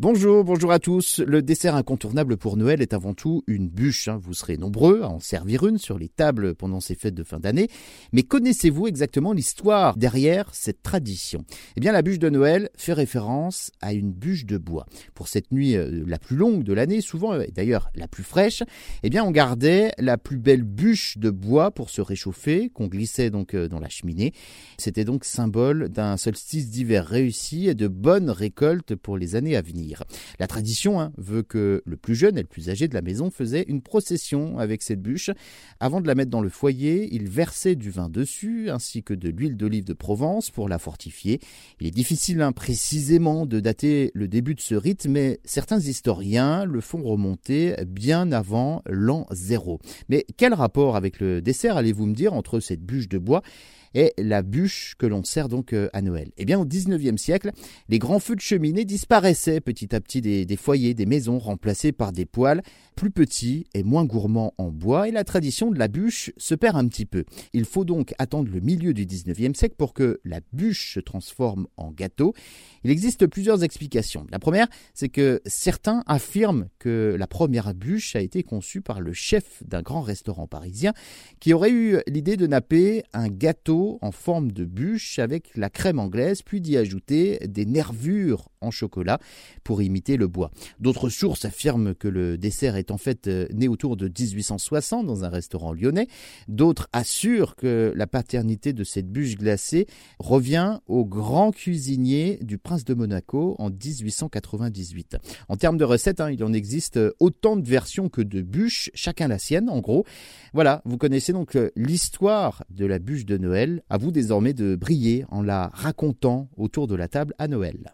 Bonjour, bonjour à tous. Le dessert incontournable pour Noël est avant tout une bûche. Hein. Vous serez nombreux à en servir une sur les tables pendant ces fêtes de fin d'année. Mais connaissez-vous exactement l'histoire derrière cette tradition? Eh bien, la bûche de Noël fait référence à une bûche de bois. Pour cette nuit euh, la plus longue de l'année, souvent, et d'ailleurs la plus fraîche, eh bien, on gardait la plus belle bûche de bois pour se réchauffer, qu'on glissait donc euh, dans la cheminée. C'était donc symbole d'un solstice d'hiver réussi et de bonnes récoltes pour les années à venir. La tradition hein, veut que le plus jeune et le plus âgé de la maison faisait une procession avec cette bûche. Avant de la mettre dans le foyer, il versait du vin dessus ainsi que de l'huile d'olive de Provence pour la fortifier. Il est difficile hein, précisément de dater le début de ce rite, mais certains historiens le font remonter bien avant l'an zéro. Mais quel rapport avec le dessert allez-vous me dire entre cette bûche de bois et la bûche que l'on sert donc euh, à Noël. Eh bien, au 19e siècle, les grands feux de cheminée disparaissaient petit à petit des, foyers, des maisons, remplacés par des poêles plus petits et moins gourmands en bois, et la tradition de la bûche se perd un petit peu. Il faut donc attendre le milieu du 19e siècle pour que la bûche se transforme en gâteau. Il existe plusieurs explications. La première, c'est que certains affirment que la première bûche a été conçue par le chef d'un grand restaurant parisien qui aurait eu l'idée de napper un gâteau en forme de bûche avec la crème anglaise, puis d'y ajouter des nervures en chocolat pour imiter le bois. D'autres sources affirment que le dessert est en fait euh, né autour de 1860 dans un restaurant lyonnais. D'autres assurent que la paternité de cette bûche glacée revient au grand cuisinier du prince de Monaco en 1898. En termes de recettes, hein, il en existe autant de versions que de bûches, chacun la sienne en gros. Voilà, vous connaissez donc euh, l'histoire de la bûche de Noël. À vous désormais de briller en la racontant autour de la table à Noël.